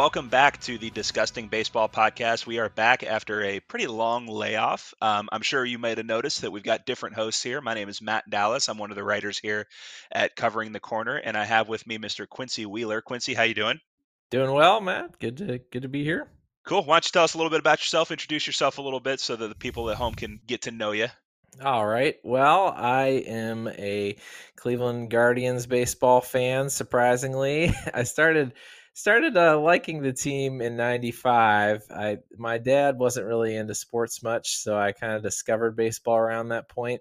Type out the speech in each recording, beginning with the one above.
Welcome back to the Disgusting Baseball Podcast. We are back after a pretty long layoff. Um, I'm sure you might have noticed that we've got different hosts here. My name is Matt Dallas. I'm one of the writers here at Covering the Corner, and I have with me Mr. Quincy Wheeler. Quincy, how you doing? Doing well, Matt. Good to good to be here. Cool. Why don't you tell us a little bit about yourself? Introduce yourself a little bit so that the people at home can get to know you. All right. Well, I am a Cleveland Guardians baseball fan. Surprisingly, I started started uh, liking the team in '95. I my dad wasn't really into sports much, so I kind of discovered baseball around that point.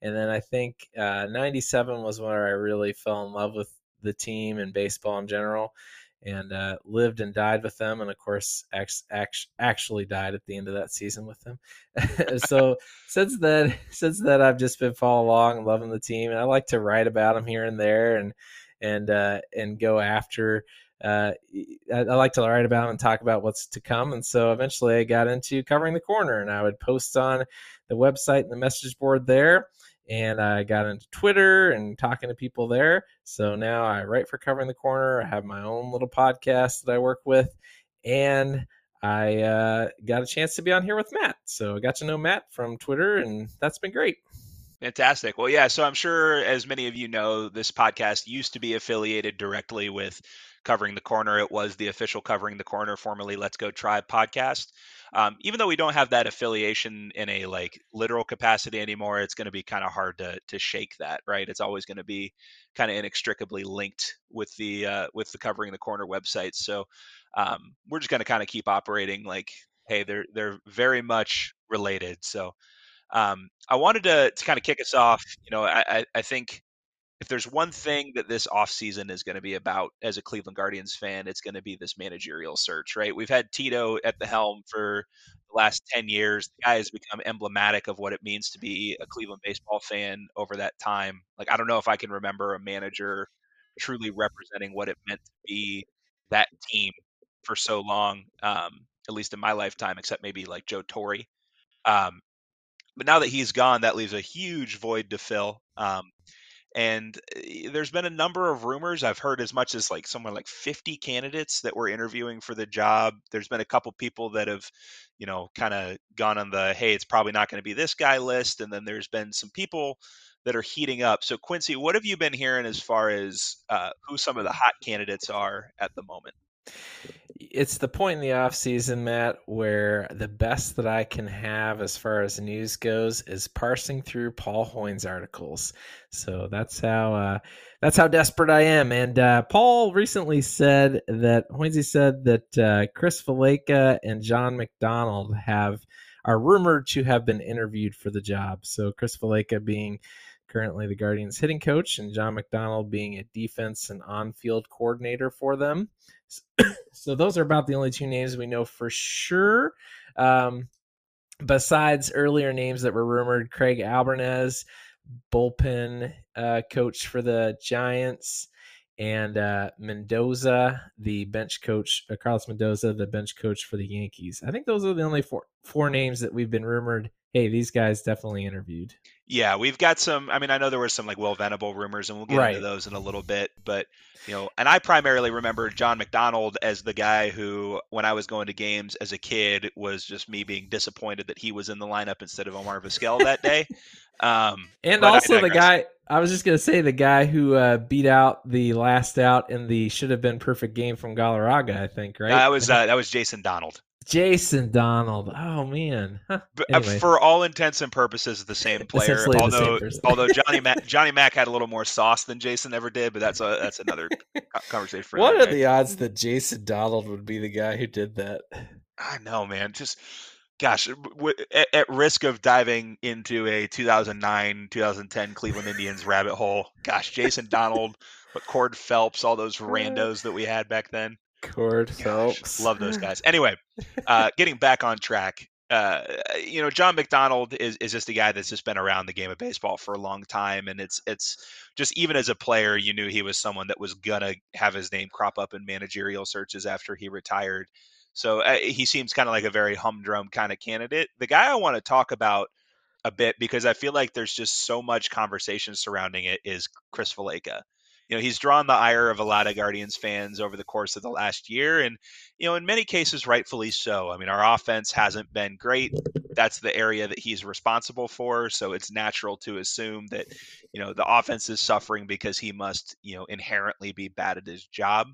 And then I think '97 uh, was where I really fell in love with the team and baseball in general and uh, lived and died with them, and of course, act, act, actually died at the end of that season with them. so since then, since then, I've just been following along, and loving the team, and I like to write about them here and there, and and uh, and go after. Uh, I, I, like to write about and talk about what's to come, and so eventually I got into covering the corner, and I would post on the website and the message board there and I got into Twitter and talking to people there. So now I write for Covering the Corner. I have my own little podcast that I work with, and I uh, got a chance to be on here with Matt. So I got to know Matt from Twitter, and that's been great. Fantastic. Well, yeah. So I'm sure, as many of you know, this podcast used to be affiliated directly with Covering the Corner. It was the official Covering the Corner, formerly Let's Go Tribe podcast. Um, even though we don't have that affiliation in a like literal capacity anymore, it's going to be kind of hard to to shake that, right? It's always going to be kind of inextricably linked with the uh, with the Covering the Corner website. So um, we're just going to kind of keep operating like, hey, they're they're very much related. So um, I wanted to, to kind of kick us off. You know, I, I, think if there's one thing that this offseason is going to be about as a Cleveland Guardians fan, it's going to be this managerial search, right? We've had Tito at the helm for the last 10 years. The guy has become emblematic of what it means to be a Cleveland baseball fan over that time. Like, I don't know if I can remember a manager truly representing what it meant to be that team for so long, um, at least in my lifetime, except maybe like Joe Torre. Um, but now that he's gone, that leaves a huge void to fill. Um, and eh, there's been a number of rumors. I've heard as much as like somewhere like 50 candidates that were interviewing for the job. There's been a couple people that have you know kind of gone on the hey it's probably not going to be this guy list and then there's been some people that are heating up. So quincy what have you been hearing as far as uh, who some of the hot candidates are at the moment it's the point in the off season, Matt, where the best that I can have as far as news goes is parsing through Paul Hoynes articles. So that's how uh, that's how desperate I am. And uh, Paul recently said that Hoynes said that uh, Chris Valaika and John McDonald have are rumored to have been interviewed for the job. So Chris Valaika being currently the Guardians hitting coach, and John McDonald being a defense and on field coordinator for them. So those are about the only two names we know for sure. Um, besides earlier names that were rumored, Craig Albernaz, bullpen uh, coach for the Giants, and uh, Mendoza, the bench coach, uh, Carlos Mendoza, the bench coach for the Yankees. I think those are the only four four names that we've been rumored hey, these guys definitely interviewed. Yeah, we've got some. I mean, I know there were some like Will Venable rumors, and we'll get right. into those in a little bit. But you know, and I primarily remember John McDonald as the guy who, when I was going to games as a kid, was just me being disappointed that he was in the lineup instead of Omar Vizquel that day. Um, and also the guy. I was just gonna say the guy who uh, beat out the last out in the should have been perfect game from Galarraga, I think, right? That was uh, that was Jason Donald. Jason Donald. Oh man. Huh. Uh, anyway. For all intents and purposes, the same player. although same although Johnny Mac, Johnny Mac had a little more sauce than Jason ever did, but that's a that's another conversation for. What are the odds that Jason Donald would be the guy who did that? I know, man. Just gosh, at, at risk of diving into a 2009 2010 Cleveland Indians rabbit hole. Gosh, Jason Donald, but Cord Phelps, all those randos that we had back then. Cord Phelps. Love those guys. Anyway, uh, getting back on track. Uh, you know, John McDonald is, is just a guy that's just been around the game of baseball for a long time, and it's it's just even as a player, you knew he was someone that was gonna have his name crop up in managerial searches after he retired. So uh, he seems kind of like a very humdrum kind of candidate. The guy I want to talk about a bit because I feel like there's just so much conversation surrounding it is Chris Valaika you know, he's drawn the ire of a lot of Guardians fans over the course of the last year. And, you know, in many cases, rightfully so. I mean, our offense hasn't been great. That's the area that he's responsible for. So it's natural to assume that, you know, the offense is suffering because he must, you know, inherently be bad at his job.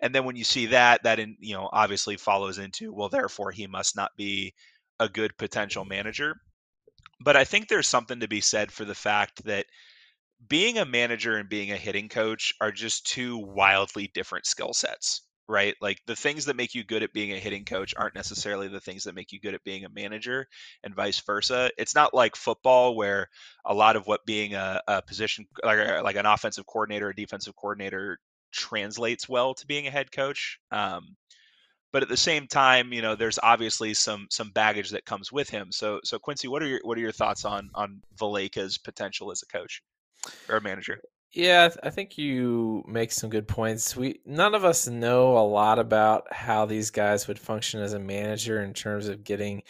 And then when you see that, that in, you know obviously follows into well, therefore he must not be a good potential manager. But I think there's something to be said for the fact that being a manager and being a hitting coach are just two wildly different skill sets, right? Like the things that make you good at being a hitting coach aren't necessarily the things that make you good at being a manager and vice versa. It's not like football where a lot of what being a, a position like, like an offensive coordinator, a defensive coordinator translates well to being a head coach. Um, but at the same time, you know, there's obviously some some baggage that comes with him. So so Quincy, what are your what are your thoughts on on Valaika's potential as a coach or a manager? Yeah, I think you make some good points. We none of us know a lot about how these guys would function as a manager in terms of getting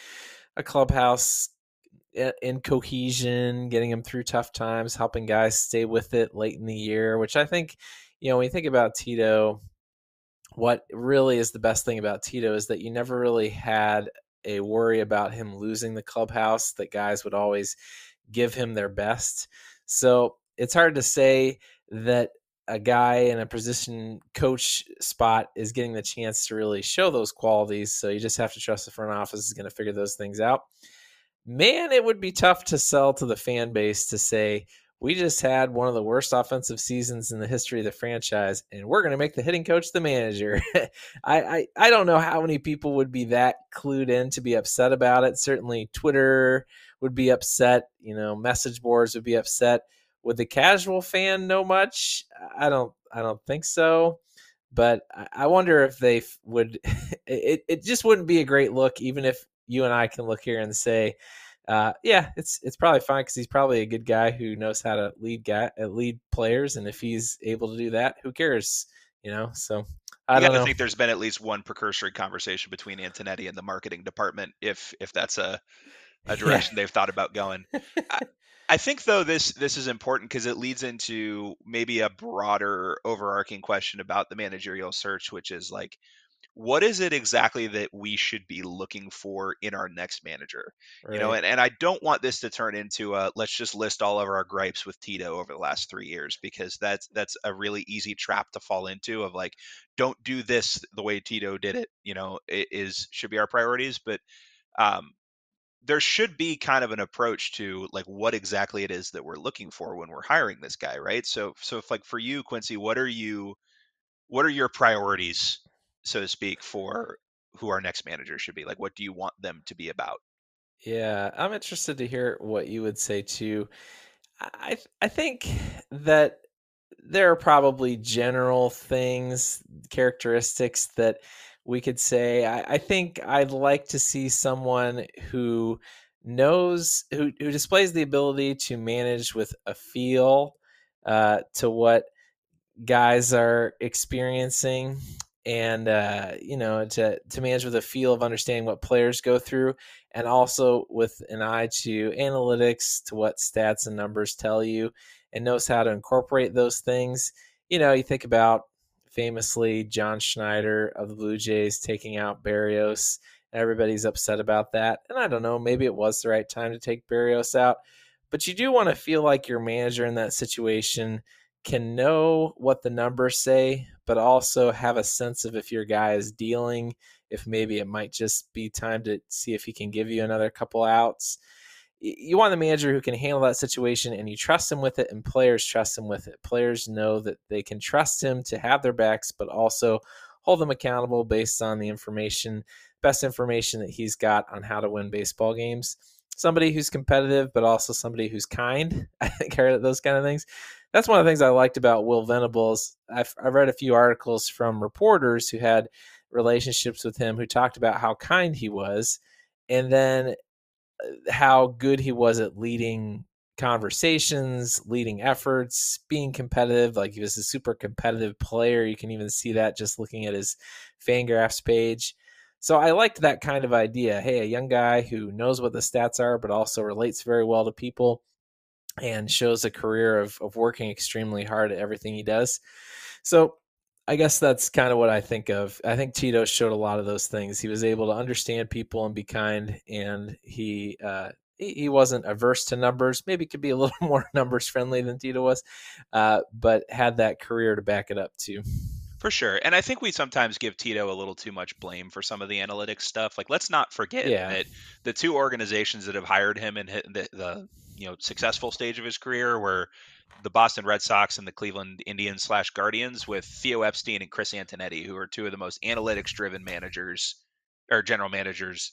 a clubhouse in cohesion, getting them through tough times, helping guys stay with it late in the year, which I think you know, when you think about Tito, what really is the best thing about Tito is that you never really had a worry about him losing the clubhouse, that guys would always give him their best. So it's hard to say that a guy in a position coach spot is getting the chance to really show those qualities. So you just have to trust the front office is going to figure those things out. Man, it would be tough to sell to the fan base to say, we just had one of the worst offensive seasons in the history of the franchise, and we're going to make the hitting coach the manager. I, I, I don't know how many people would be that clued in to be upset about it. Certainly, Twitter would be upset. You know, message boards would be upset. Would the casual fan know much? I don't. I don't think so. But I wonder if they would. It, it just wouldn't be a great look, even if you and I can look here and say uh, yeah, it's it's probably fine because he's probably a good guy who knows how to lead guy uh, lead players, and if he's able to do that, who cares? You know, so I don't know. think there's been at least one precursory conversation between Antonetti and the marketing department, if if that's a a direction yeah. they've thought about going. I, I think though this this is important because it leads into maybe a broader overarching question about the managerial search, which is like what is it exactly that we should be looking for in our next manager? You know and, and i don't want this to turn into a let's just list all of our gripes with tito over the last three years because that's that's a really easy trap to fall into of like don't do this the way tito did it you know it is should be our priorities but um there should be kind of an approach to like what exactly it is that we're looking for when we're hiring this guy right so so if like for you quincy what are you what are your priorities so to speak, for who our next manager should be? Like, what do you want them to be about? Yeah, I'm interested to hear what you would say too. I I think that there are probably general things, characteristics that we could say. I, I think I'd like to see someone who knows who who displays the ability to manage with a feel uh, to what guys are experiencing and uh, you know to to manage with a feel of understanding what players go through and also with an eye to analytics to what stats and numbers tell you and knows how to incorporate those things you know you think about famously john schneider of the blue jays taking out berrios everybody's upset about that. And i don't know maybe it was the right time to take Berrios out. But you do want to feel like your manager in that situation can know what the numbers say, but also have a sense of if your guy is dealing, if maybe it might just be time to see if he can give you another couple outs. You want the manager who can handle that situation and you trust him with it, and players trust him with it. Players know that they can trust him to have their backs, but also hold them accountable based on the information, best information that he's got on how to win baseball games. Somebody who's competitive, but also somebody who's kind. I care those kind of things that's one of the things I liked about Will Venables. I've, I've read a few articles from reporters who had relationships with him who talked about how kind he was and then Uh, how good he was at leading conversations, leading efforts, being competitive. Like he was a super competitive player. You can even see that just looking at his Fangraphs page. So I liked that kind of idea. Hey, a young guy who knows what the stats are, but also relates very well to people and shows a career of, of working extremely hard at everything he does. So I guess that's kind of what I think of. I think Tito showed a lot of those things. He was able to understand people and be kind, and he uh, he wasn't averse to numbers. Maybe could be a little more numbers friendly than Tito was, uh, but had that career to back it up too. For sure. And I think we sometimes give Tito a little too much blame for some of the analytics stuff. Like, let's not forget yeah. that the two organizations that have hired him in the, the you know successful stage of his career were the Boston Red Sox and the Cleveland Indians slash Guardians with Theo Epstein and Chris Antonetti, who are two of the most analytics driven managers or general managers,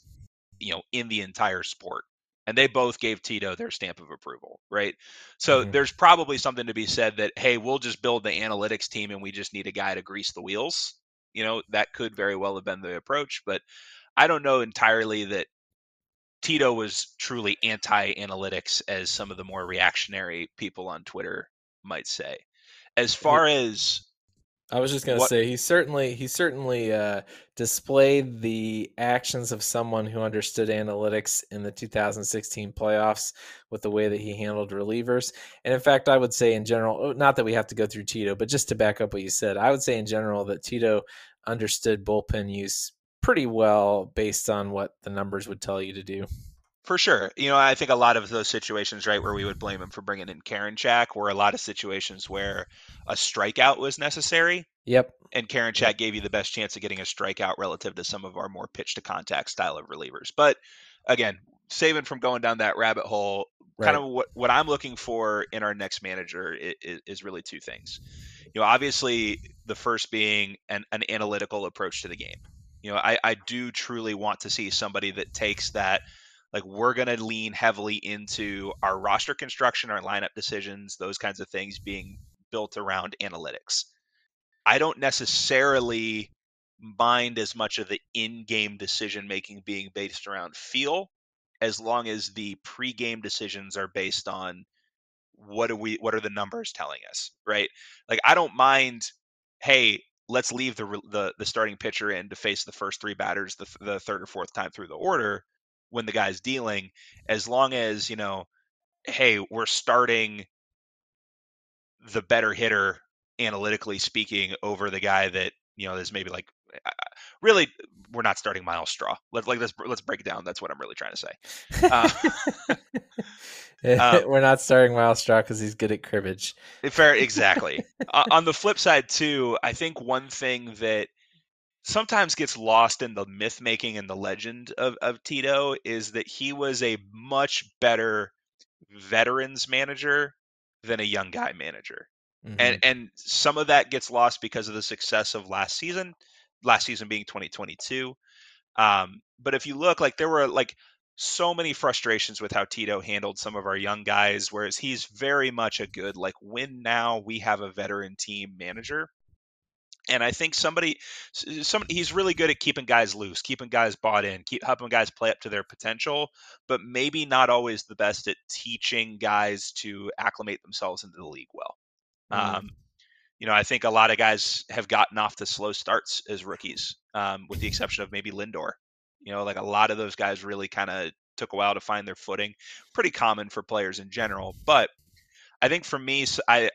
you know, in the entire sport and they both gave Tito their stamp of approval, right? So mm-hmm. there's probably something to be said that hey, we'll just build the analytics team and we just need a guy to grease the wheels. You know, that could very well have been the approach, but I don't know entirely that Tito was truly anti-analytics as some of the more reactionary people on Twitter might say. As far as I was just going to say he certainly he certainly uh, displayed the actions of someone who understood analytics in the 2016 playoffs with the way that he handled relievers. And in fact, I would say in general, oh, not that we have to go through Tito, but just to back up what you said, I would say in general that Tito understood bullpen use pretty well based on what the numbers would tell you to do. For sure. You know, I think a lot of those situations, right, where we would blame him for bringing in Karen Karinchak were a lot of situations where a strikeout was necessary. Yep. And Karinchak yep. gave you the best chance of getting a strikeout relative to some of our more pitch to contact style of relievers. But again, saving from going down that rabbit hole, right. kind of what, what I'm looking for in our next manager is, is really two things. You know, obviously, the first being an, an analytical approach to the game. You know, I, I do truly want to see somebody that takes that – like we're going to lean heavily into our roster construction, our lineup decisions, those kinds of things being built around analytics. I don't necessarily mind as much of the in-game decision making being based around feel as long as the pre-game decisions are based on what are we what are the numbers telling us right like i don't mind hey let's leave the the, the starting pitcher in to face the first three batters the, the third or fourth time through the order when the guy's dealing, as long as, you know, hey, we're starting the better hitter analytically speaking over the guy that, you know, is maybe like really we're not starting Myles Straw. Let's like let's let's break it down. That's what I'm really trying to say. Uh, um, we're not starting Myles Straw because he's good at cribbage. Fair, exactly. uh, on the flip side, too, I think one thing that sometimes gets lost in the myth making and the legend of, of Tito is that he was a much better veterans manager than a young guy manager. Mm-hmm. And and some of that gets lost because of the success of last season, last season being 2022. Um, but if you look like there were like so many frustrations with how Tito handled some of our young guys, whereas he's very much a good like win now we have a veteran team manager. And I think somebody, some he's really good at keeping guys loose, keeping guys bought in, keep helping guys play up to their potential, but maybe not always the best at teaching guys to acclimate themselves into the league well. Mm. Um, you know, I think a lot of guys have gotten off to slow starts as rookies, um, with the exception of maybe Lindor. You know, like a lot of those guys really kind of took a while to find their footing. Pretty common for players in general, but I think for me, I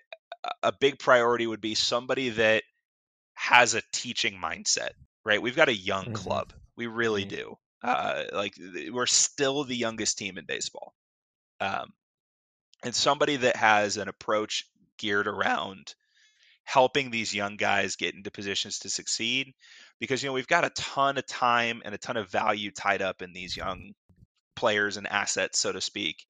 a big priority would be somebody that has a teaching mindset, right? We've got a young mm-hmm. club. We really mm-hmm. do. Uh, like we're still the youngest team in baseball. Um, and somebody that has an approach geared around helping these young guys get into positions to succeed because you know we've got a ton of time and a ton of value tied up in these young players and assets so to speak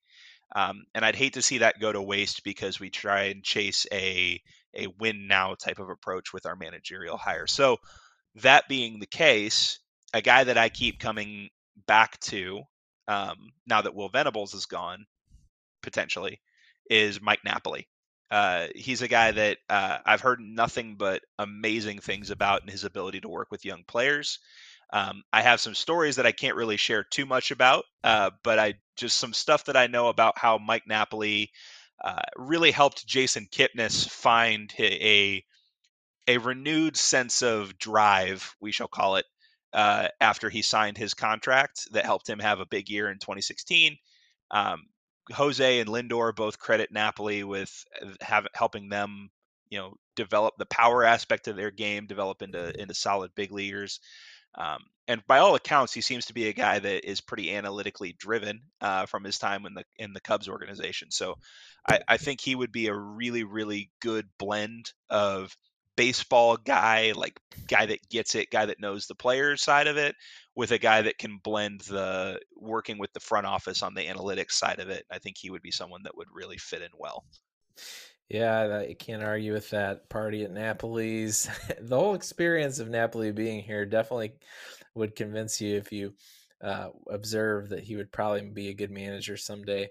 um, and i'd hate to see that go to waste because we try and chase a a win now type of approach with our managerial hire. So that being the case, a guy that I keep coming back to um, now that Will Venables is gone, potentially, is Mike Napoli. Uh, he's a guy that uh, I've heard nothing but amazing things about in his ability to work with young players. Um, I have some stories that I can't really share too much about, uh, but I just some stuff that I know about how Mike Napoli uh, really helped Jason Kipnis find a a renewed sense of drive, we shall call it, uh, after he signed his contract that helped him have a big year in 2016. Um, Jose and Lindor both credit Napoli with uh, have, helping them, you know, develop the power aspect of their game, develop into into solid big leaguers. Um, and by all accounts, he seems to be a guy that is pretty analytically driven uh, from his time in the in the Cubs organization. So I, I think he would be a really really good blend of baseball guy, like guy that gets it, guy that knows the player side of it, with a guy that can blend the working with the front office on the analytics side of it. I think he would be someone that would really fit in well. Yeah, I can't argue with that party at Napoli's. the whole experience of Napoli being here definitely would convince you if you uh, observe that he would probably be a good manager someday.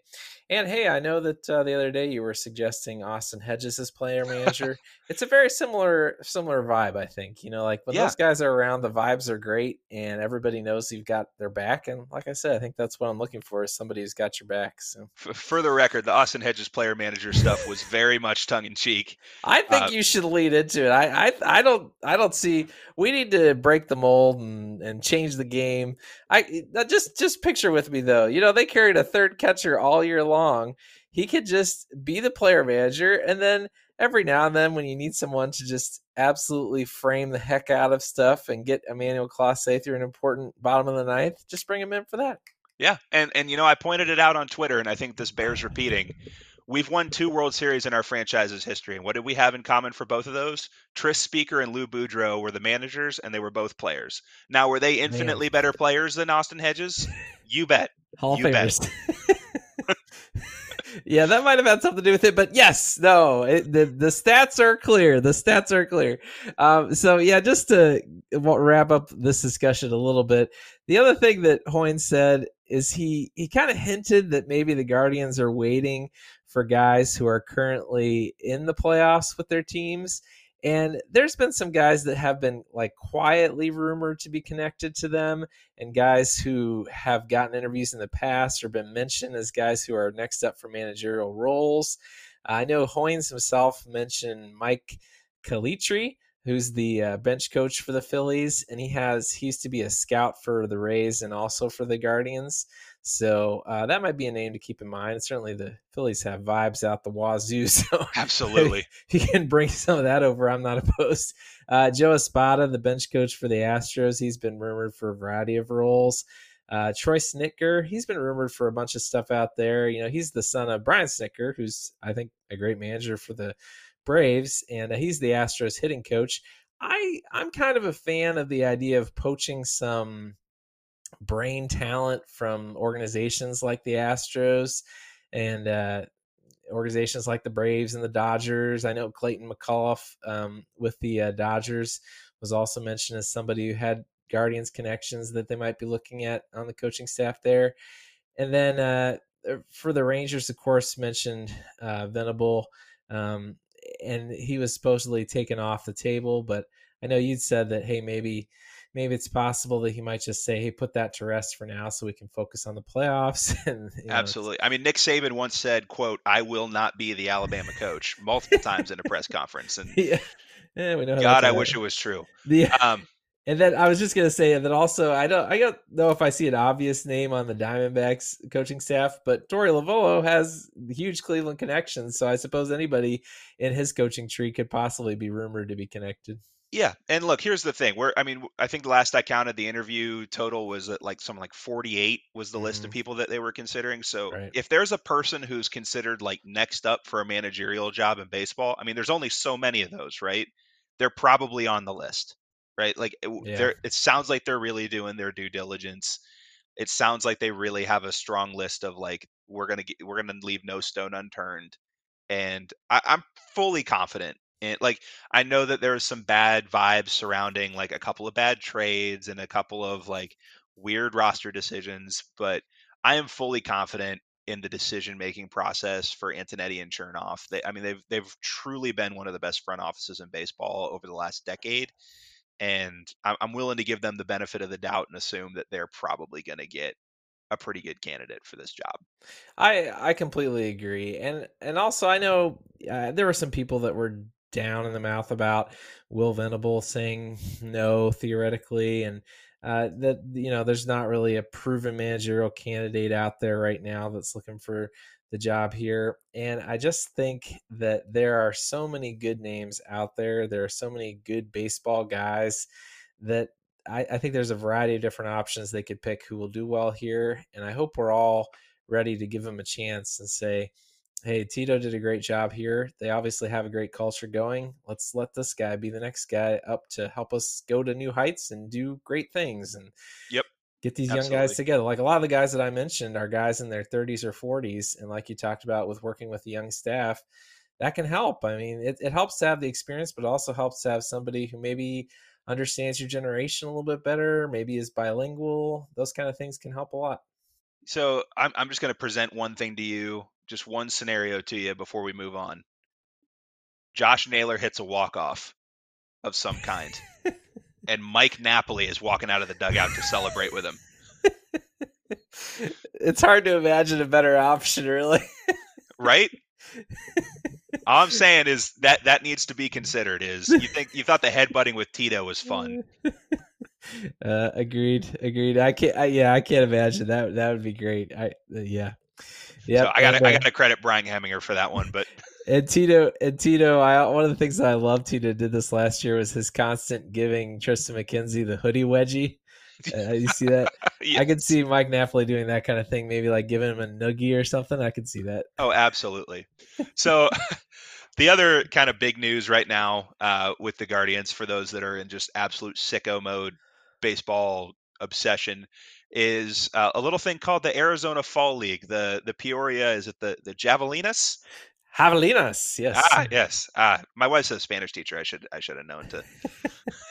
And hey, I know that uh, the other day you were suggesting Austin Hedges as player manager. it's a very similar similar vibe, I think. You know, like when yeah. those guys are around, the vibes are great, and everybody knows you've got their back. And like I said, I think that's what I'm looking for is somebody who's got your back. So, for, the record, the Austin Hedges player manager stuff was very much tongue in cheek. I think uh, you should lead into it. I, I I don't I don't see. We need to break the mold and and change the game. I just just picture with me though. You know, they carried a third catcher all year long, he could just be the player manager and then every now and then when you need someone to just absolutely frame the heck out of stuff and get Emmanuel Clase through an important bottom of the ninth, just bring him in for that. Yeah, and and you know I pointed it out on Twitter, and I think this bears repeating. We've won two World Series in our franchise's history, and what did we have in common for both of those? Tris Speaker and Lou Boudreau were the managers, and they were both players. Now, were they infinitely Man. better players than Austin Hedges? You bet. Hall you bet. yeah, that might have had something to do with it, but yes, no, it, the the stats are clear. The stats are clear. Um, so yeah, just to wrap up this discussion a little bit, the other thing that Hoynes said is he he kind of hinted that maybe the Guardians are waiting for guys who are currently in the playoffs with their teams and there's been some guys that have been like quietly rumored to be connected to them, and guys who have gotten interviews in the past or been mentioned as guys who are next up for managerial roles. I know Hoynes himself mentioned Mike Calitri, who's the uh, bench coach for the Phillies, and he has he used to be a scout for the Rays and also for the Guardians. So uh, that might be a name to keep in mind. Certainly, the Phillies have vibes out the wazoo. So absolutely, if you can bring some of that over, I'm not opposed. Uh, Joe Espada, the bench coach for the Astros, he's been rumored for a variety of roles. Uh, Troy Snitker, he's been rumored for a bunch of stuff out there. You know, he's the son of Brian Snitker, who's I think a great manager for the Braves, and uh, he's the Astros hitting coach. I I'm kind of a fan of the idea of poaching some brain talent from organizations like the Astros and uh, organizations like the Braves and the Dodgers. I know Clayton McCullough um, with the uh, Dodgers was also mentioned as somebody who had Guardians connections that they might be looking at on the coaching staff there. And then uh, uh for the Rangers, of course, mentioned uh, Venable, um, and he was supposedly taken off the table. But I know you'd said that, hey, maybe maybe it's possible that he might just say, "Hey, put that to rest for now, so we can focus on the playoffs." and you know, absolutely, I mean, Nick Saban once said, "quote I will not be the Alabama coach" multiple times in a press conference, and yeah, yeah we know. God, I wish it was true. Yeah. Um, and then I was just gonna say, that also I don't I don't know if I see an obvious name on the Diamondbacks coaching staff, but Torey Lovullo has huge Cleveland connections, so I suppose anybody in his coaching tree could possibly be rumored to be connected. Yeah, and look, here's the thing. We're, I mean, I think the last I counted, the interview total was at like something like 48 was the list of mm-hmm. people that they were considering. So Right. if there's a person who's considered like next up for a managerial job in baseball, I mean, there's only so many of those, right? They're probably on the list, right? Like it, Yeah. they're, it sounds like they're really doing their due diligence. It sounds like they really have a strong list of like we're gonna get, we're gonna leave no stone unturned, and I, I'm fully confident and like I know that there was some bad vibes surrounding like a couple of bad trades and a couple of like weird roster decisions, but I am fully confident in the decision making process for Antonetti and Chernoff. They, I mean, they've they've truly been one of the best front offices in baseball over the last decade, and I'm willing to give them the benefit of the doubt and assume that they're probably going to get a pretty good candidate for this job. I I completely agree, and and also I know uh, there were some people that were down in the mouth about Will Venable saying no theoretically, and uh, that you know there's not really a proven managerial candidate out there right now that's looking for the job here. And I just think that there are so many good names out there. There are so many good baseball guys that I, I think there's a variety of different options they could pick who will do well here. And I hope we're all ready to give them a chance and say, hey, Tito did a great job here. They obviously have a great culture going. Let's let this guy be the next guy up to help us go to new heights and do great things. And yep, get these Absolutely. young guys together. Like a lot of the guys that I mentioned are guys in their 30s or 40s, and like you talked about with working with the young staff, that can help. I mean, it, it helps to have the experience, but also helps to have somebody who maybe understands your generation a little bit better, maybe is bilingual. Those kind of things can help a lot. So I'm I'm just going to present one thing to you, just one scenario to you before we move on. Josh Naylor hits a walk off of some kind, and Mike Napoli is walking out of the dugout to celebrate with him. it's hard to imagine a better option, really. right? All I'm saying is that that needs to be considered. Is you think you thought the headbutting with Tito was fun? Uh, agreed. Agreed. I can't. I, yeah, I can't imagine that. That would be great. I uh, yeah. Yeah. So I got. I got to credit Brian Heminger for that one, but. And Tito, and Tito, I one of the things that I love Tito did this last year was his constant giving Tristan McKenzie the hoodie wedgie. Uh, you see that? yes. I could see Mike Napoli doing that kind of thing, maybe like giving him a noogie or something. I could see that. Oh, absolutely. So, the other kind of big news right now uh, with the Guardians, for those that are in just absolute sicko mode baseball obsession, is uh, a little thing called the Arizona Fall League. The the Peoria is it the the Javelinas? Javelinas, yes. Ah, yes. Ah, my wife's a Spanish teacher. I should I should have known to.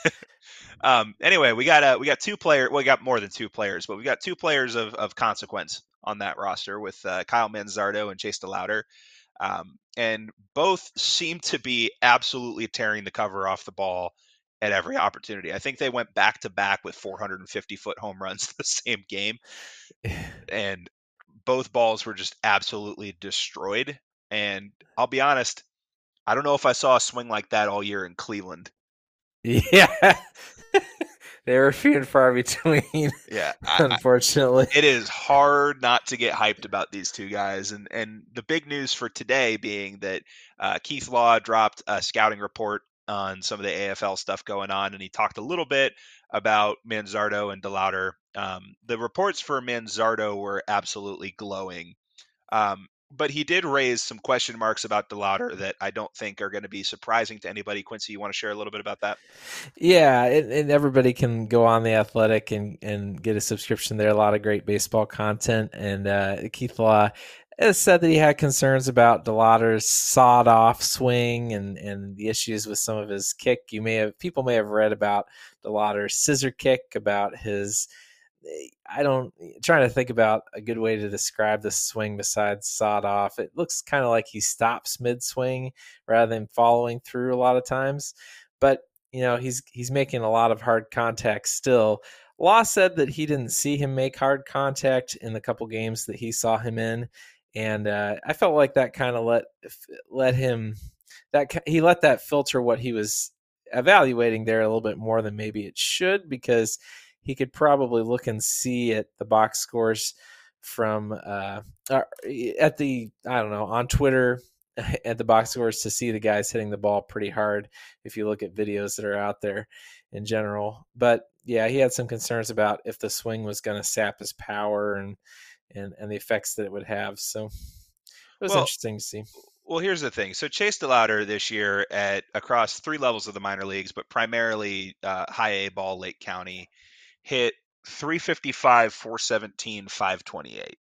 um, anyway, we got uh, we got two players. Well, we got more than two players, but we got two players of, of consequence on that roster with uh, Kyle Manzardo and Chase DeLauter. Um, and both seem to be absolutely tearing the cover off the ball at every opportunity. I think they went back to back with 450 foot home runs the same game, and both balls were just absolutely destroyed. And I'll be honest, I don't know if I saw a swing like that all year in Cleveland. Yeah. they were few and far between. Yeah, unfortunately, I, it is hard not to get hyped about these two guys. And and the big news for today being that uh, Keith Law dropped a scouting report on some of the AFL stuff going on, and he talked a little bit about Manzardo and DeLauter. Um, the reports for Manzardo were absolutely glowing. Um, but he did raise some question marks about DeLauter that I don't think are going to be surprising to anybody. Quincy, you want to share a little bit about that? Yeah, and, and, everybody can go on the Athletic and and get a subscription there. A lot of great baseball content. And uh, Keith Law has said that he had concerns about DeLauter's sawed off swing and and the issues with some of his kick. You may have people may have read about DeLauter's scissor kick, about his I don't trying to think about a good way to describe the swing besides sawed off. It looks kind of like he stops mid swing rather than following through a lot of times. But you know he's he's making a lot of hard contact still. Law said that he didn't see him make hard contact in the couple games that he saw him in, and uh, I felt like that kind of let let him that he let that filter what he was evaluating there a little bit more than maybe it should because he could probably look and see at the box scores from uh, at the I don't know on Twitter at the box scores to see the guys hitting the ball pretty hard if you look at videos that are out there in general. But yeah, he had some concerns about if the swing was going to sap his power and and and the effects that it would have. So it was well, interesting to see. Well, here's the thing. So Chase DeLauter this year at across three levels of the minor leagues, but primarily uh, high A ball, Lake County hit 355, 417, 528.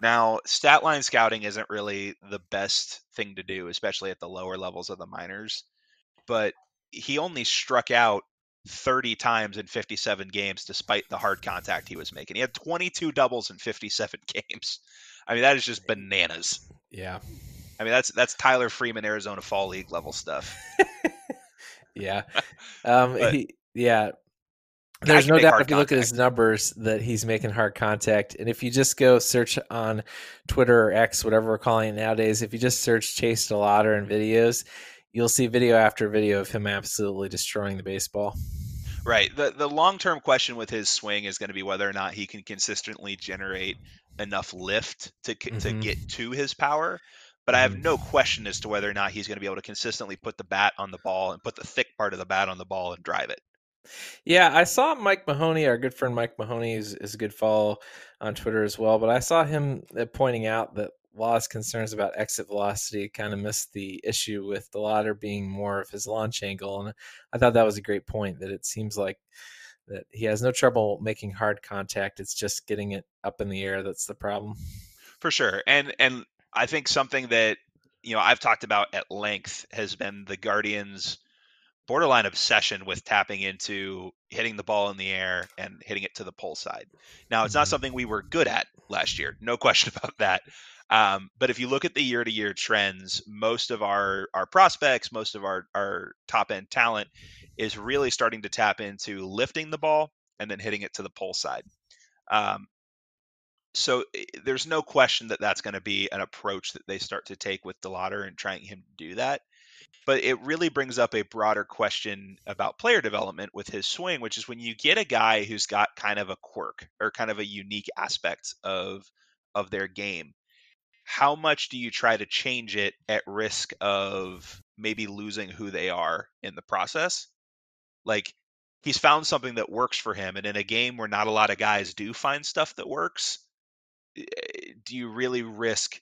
Now, stat line scouting isn't really the best thing to do, especially at the lower levels of the minors, but he only struck out 30 times in 57 games despite the hard contact he was making. He had 22 doubles in 57 games. I mean, that is just bananas. Yeah. I mean, that's that's Tyler Freeman Arizona Fall League level stuff. yeah. Um but, he, yeah, there's no doubt if you look at his numbers that he's making hard contact. And if you just go search on Twitter or X, whatever we're calling it nowadays, if you just search Chase DeLauter and videos, you'll see video after video of him absolutely destroying the baseball. Right. The the long term question with his swing is going to be whether or not he can consistently generate enough lift to mm-hmm. to get to his power. But I have no question as to whether or not he's going to be able to consistently put the bat on the ball and put the thick part of the bat on the ball and drive it. Yeah, I saw Mike Mahoney, our good friend Mike Mahoney, is, is a good follow on Twitter as well. But I saw him uh, pointing out that Law's concerns about exit velocity kind of missed the issue with DeLauter being more of his launch angle. And I thought that was a great point that it seems like that he has no trouble making hard contact. It's just getting it up in the air that's the problem. For sure. And and I think something that you know I've talked about at length has been the Guardians borderline obsession with tapping into hitting the ball in the air and hitting it to the pull side. Now, it's not mm-hmm. something we were good at last year, no question about that. Um, but if you look at the year to year trends, most of our our prospects, most of our our top end talent is really starting to tap into lifting the ball and then hitting it to the pull side. Um, so eh, there's no question that that's going to be an approach that they start to take with DeLauter and trying him to do that. But it really brings up a broader question about player development with his swing, which is when you get a guy who's got kind of a quirk or kind of a unique aspect of of their game how much do you try to change it at risk of maybe losing who they are in the process? Like he's found something that works for him and in a game where not a lot of guys do find stuff that works, eh, do you really risk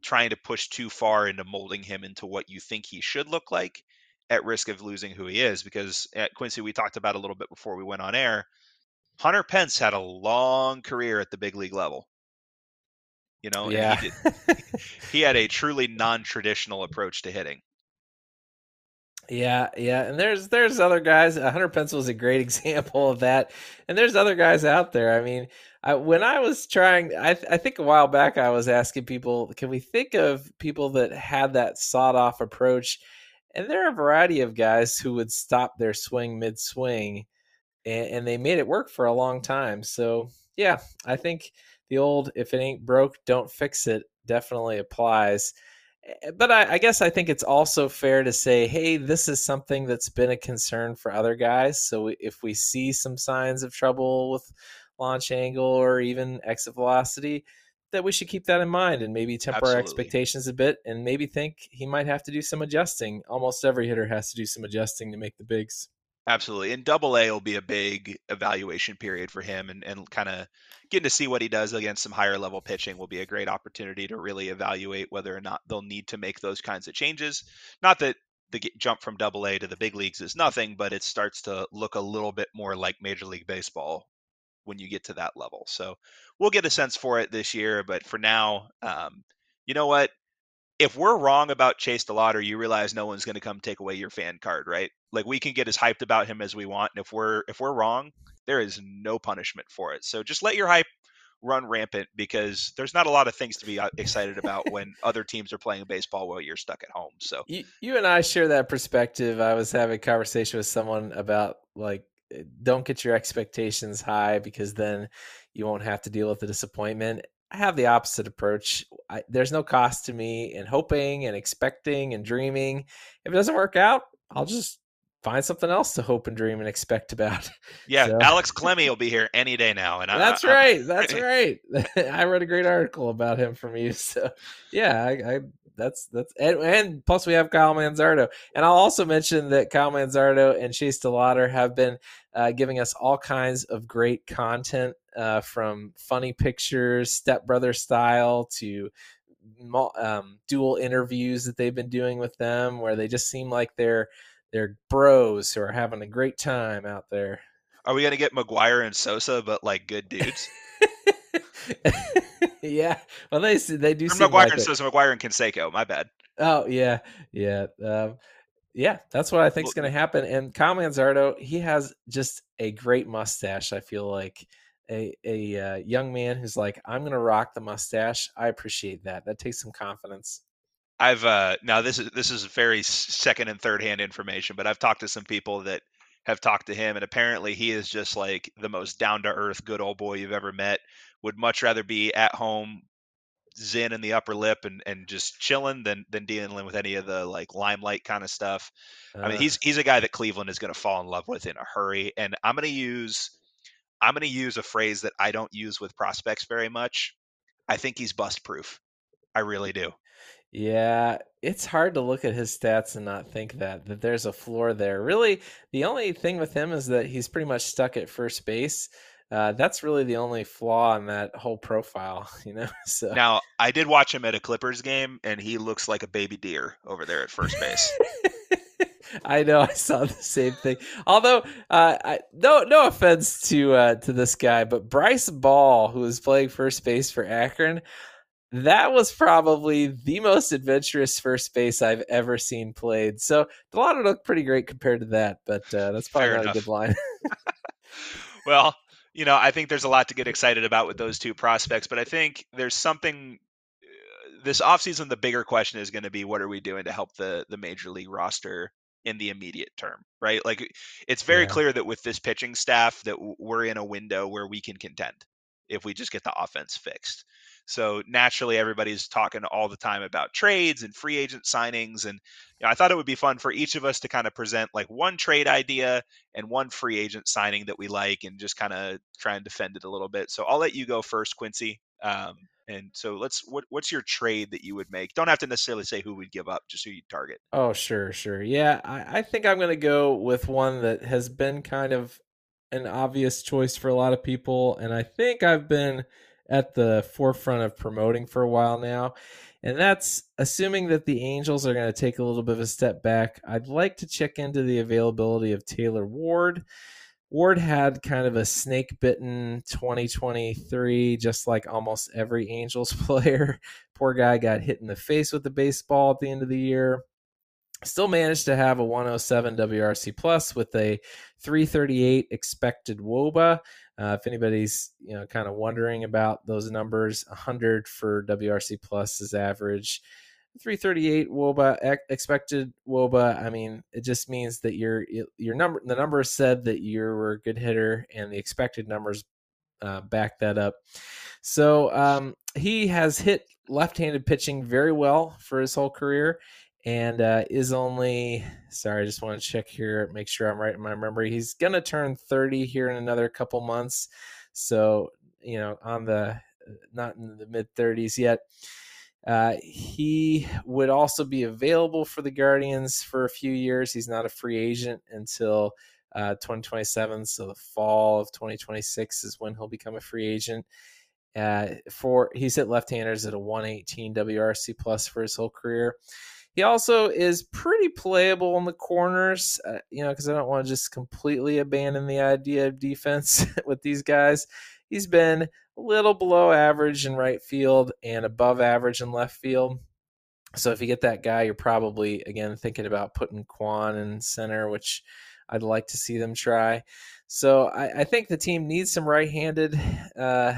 trying to push too far into molding him into what you think he should look like at risk of losing who he is because at Quincy we talked about a little bit before we went on air Hunter Pence had a long career at the big league level you know, yeah. he, did, he had a truly non-traditional approach to hitting. Yeah, yeah, and there's there's other guys. Hunter Pencil is a great example of that, and there's other guys out there. I mean, I, when I was trying, I, I think a while back I was asking people, can we think of people that had that sawed off approach? And there are a variety of guys who would stop their swing mid swing, and, and they made it work for a long time. So yeah, I think the old if it ain't broke, don't fix it definitely applies. Eh, but I, I, guess I think it's also fair to say, hey, this is something that's been a concern for other guys. So if we see some signs of trouble with launch angle or even exit velocity, that we should keep that in mind and maybe temper Absolutely. our expectations a bit and maybe think he might have to do some adjusting. Almost every hitter has to do some adjusting to make the bigs. Absolutely. And double A will be a big evaluation period for him and, and kind of getting to see what he does against some higher level pitching will be a great opportunity to really evaluate whether or not they'll need to make those kinds of changes. Not that the jump from double A to the big leagues is nothing, but it starts to look a little bit more like Major League Baseball when you get to that level. So we'll get a sense for it this year. But for now, um, you know what? If we're wrong about Chase DeLauter, you realize no one's going to come take away your fan card, right? Like we can get as hyped about him as we want, and if we're if we're wrong, there is no punishment for it. So just let your hype run rampant because there's not a lot of things to be uh, excited about when other teams are playing baseball while you're stuck at home. So you, you and I share that perspective. I was having a conversation with someone about like don't get your expectations high because then you won't have to deal with the disappointment. I have the opposite approach. I, there's no cost to me in hoping and expecting and dreaming. If it doesn't work out, I'll just find something else to hope and dream and expect about. Yeah, so. Alex Clemmey will be here any day now, and that's I, right. I, that's right. I read a great article about him from you. So yeah, I, I that's that's and, and, plus we have Kyle Manzardo, and I'll also mention that Kyle Manzardo and Chase DeLauter have been uh, giving us all kinds of great content uh, from funny pictures, stepbrother style, to um, dual interviews that they've been doing with them, where they just seem like they're they're bros who are having a great time out there. Are we gonna get McGwire and Sosa, but like good dudes? yeah. Well, they they do. McGwire like and Sosa, McGwire and Canseco. My bad. Oh yeah, yeah. Um, yeah, that's what I think is going to happen. And Kyle Manzardo, he has just a great mustache. I feel like a a uh, young man who's like, I'm going to rock the mustache. I appreciate that. That takes some confidence. I've uh, now this is this is very second and third hand information, but I've talked to some people that have talked to him, and apparently he is just like the most down to earth, good old boy you've ever met. Would much rather be at home zen in the upper lip and, and just chilling than than dealing with any of the like limelight kind of stuff. Uh, I mean, he's he's a guy that Cleveland is going to fall in love with in a hurry. And I'm going to use I'm going to use a phrase that I don't use with prospects very much. I think he's bust proof. I really do. Yeah, it's hard to look at his stats and not think that that there's a floor there. Really, the only thing with him is that he's pretty much stuck at first base. Uh, that's really the only flaw in that whole profile, you know. So now I did watch him at a Clippers game, and he looks like a baby deer over there at first base. I know I saw the same thing. Although, uh, I, no, no offense to uh, to this guy, but Bryce Ball, who was playing first base for Akron, that was probably the most adventurous first base I've ever seen played. So the Delano looked pretty great compared to that, but uh, that's probably Fair not enough. a good line. well, you know, I think there's a lot to get excited about with those two prospects, but I think there's something uh, this offseason the bigger question is going to be what are we doing to help the the major league roster in the immediate term, right? Like it's very Yeah. clear that with this pitching staff that we're in a window where we can contend if we just get the offense fixed. So naturally everybody's talking all the time about trades and free agent signings and you know, I thought it would be fun for each of us to kind of present like one trade idea and one free agent signing that we like and just kind of try and defend it a little bit. So I'll let you go first, Quincy. Um, and so let's what what's your trade that you would make? Don't have to necessarily say who we'd give up, just who you target. Oh, sure, sure. Yeah, I, I think I'm to go with one that has been kind of an obvious choice for a lot of people. And I think I've been at the forefront of promoting for a while now. And that's assuming that the Angels are going to take a little bit of a step back. I'd like to check into the availability of Taylor Ward. Ward had kind of a snake bitten 2023, just like almost every Angels player. Poor guy got hit in the face with the baseball at the end of the year still managed to have a 107 WRC plus with a 338 expected WOBA. Uh, if anybody's you know kind of wondering about those numbers, 100 for WRC plus is average. 338 WOBA expected WOBA. I mean, it just means that your your number the numbers said that you were a good hitter, and the expected numbers uh, back that up. So um, he has hit left-handed pitching very well for his whole career and uh, is only sorry. I just want to check here, make sure I'm right in my memory. He's gonna turn 30 here in another couple months, so you know, on the not in the mid 30s yet. Uh, he would also be available for the Guardians for a few years. He's not a free agent until uh, 2027, so the fall of 2026 is when he'll become a free agent. Uh, for he's hit left-handers at a 118 WRC plus for his whole career. He also is pretty playable in the corners, uh, you know, because I don't want to just completely abandon the idea of defense with these guys. He's been a little below average in right field and above average in left field. So if you get that guy, you're probably again thinking about putting Quan in center, which I'd like to see them try. So I, I think the team needs some right-handed uh,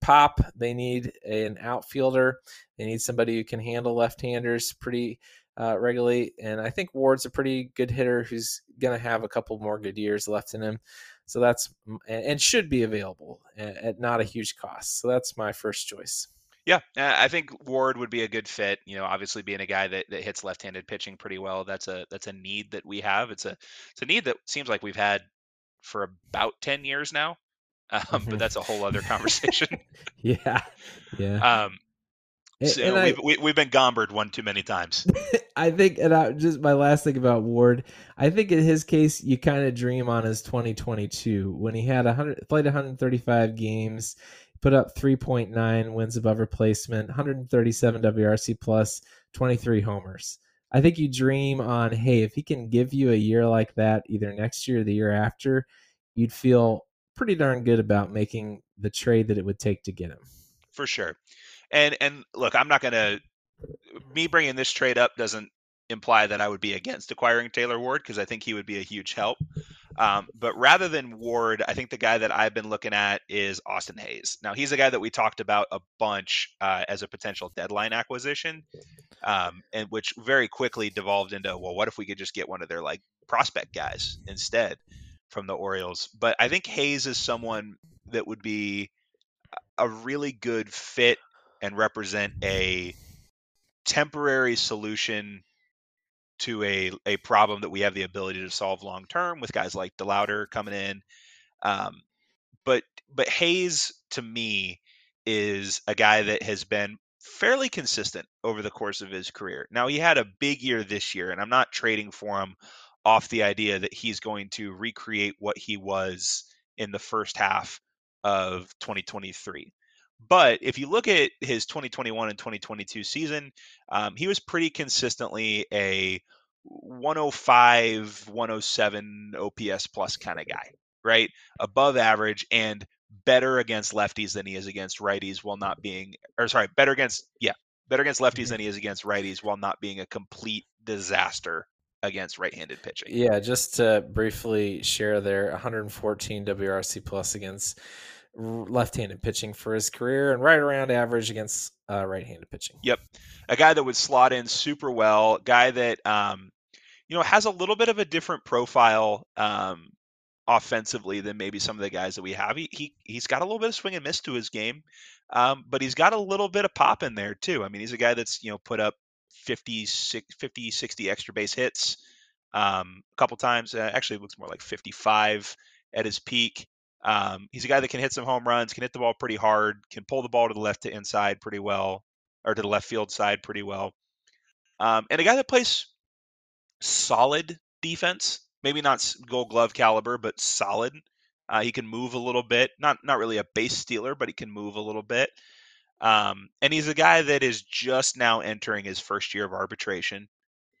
pop. They need an outfielder. They need somebody who can handle left-handers pretty uh, regularly. And I think Ward's a pretty good hitter who's going to have a couple more good years left in him. So that's and should be available at not a huge cost. So that's my first choice. Yeah, I think Ward would be a good fit. You know, obviously being a guy that, that hits left-handed pitching pretty well, that's a that's a need that we have. It's a it's a need that seems like we've had for about ten years now. Um, but that's a whole other conversation. yeah, yeah. Um, so and we've, I, we, we've been gombered one too many times. I think, and I, just my last thing about Ward, I think in his case, you kind of dream on his 2022 when he had 100 played 135 games, put up 3.9 wins above replacement, 137 WRC plus, 23 homers. I think you dream on, hey, if he can give you a year like that, either next year or the year after, you'd feel pretty darn good about making the trade that it would take to get him. For sure. And and look, I'm not to me bringing this trade up doesn't imply that I would be against acquiring Taylor Ward because I think he would be a huge help. Um, but rather than Ward, I think the guy that I've been looking at is Austin Hays. Now he's a guy that we talked about a bunch uh, as a potential deadline acquisition, um, and which very quickly devolved into well, what if we could just get one of their like prospect guys instead from the Orioles? But I think Hays is someone that would be a really good fit and represent a temporary solution to a, a problem that we have the ability to solve long term with guys like DeLauter coming in. Um, but but Hays to me is a guy that has been fairly consistent over the course of his career. Now, he had a big year this year, and I'm not trading for him off the idea that he's going to recreate what he was in the first half of 2023. But if you look at his 2021 and 2022 season, um, he was pretty consistently a 105, 107 OPS plus kind of guy, right? Above average and better against lefties than he is against righties while not being, or sorry, better against, yeah, better against lefties mm-hmm. than he is against righties while not being a complete disaster against right-handed pitching. Yeah, just to briefly share there, 114 WRC plus against left-handed pitching for his career, and right around average against uh, right-handed pitching. Yep, a guy that would slot in super well, guy that um, you know has a little bit of a different profile um, offensively than maybe some of the guys that we have. He, he he's got a little bit of swing and miss to his game, um, but he's got a little bit of pop in there too. I mean, he's a guy that's you know put up 50, 50 60 extra base hits um, a couple times. Uh, actually, looks more like 55 at his peak. Um, he's a guy that can hit some home runs, can hit the ball pretty hard, can pull the ball to the left to inside pretty well, or to the left field side pretty well. Um, and a guy that plays solid defense, maybe not Gold Glove caliber, but solid. Uh, he can move a little bit, not not really a base stealer, but he can move a little bit. Um, and he's a guy that is just now entering his first year of arbitration.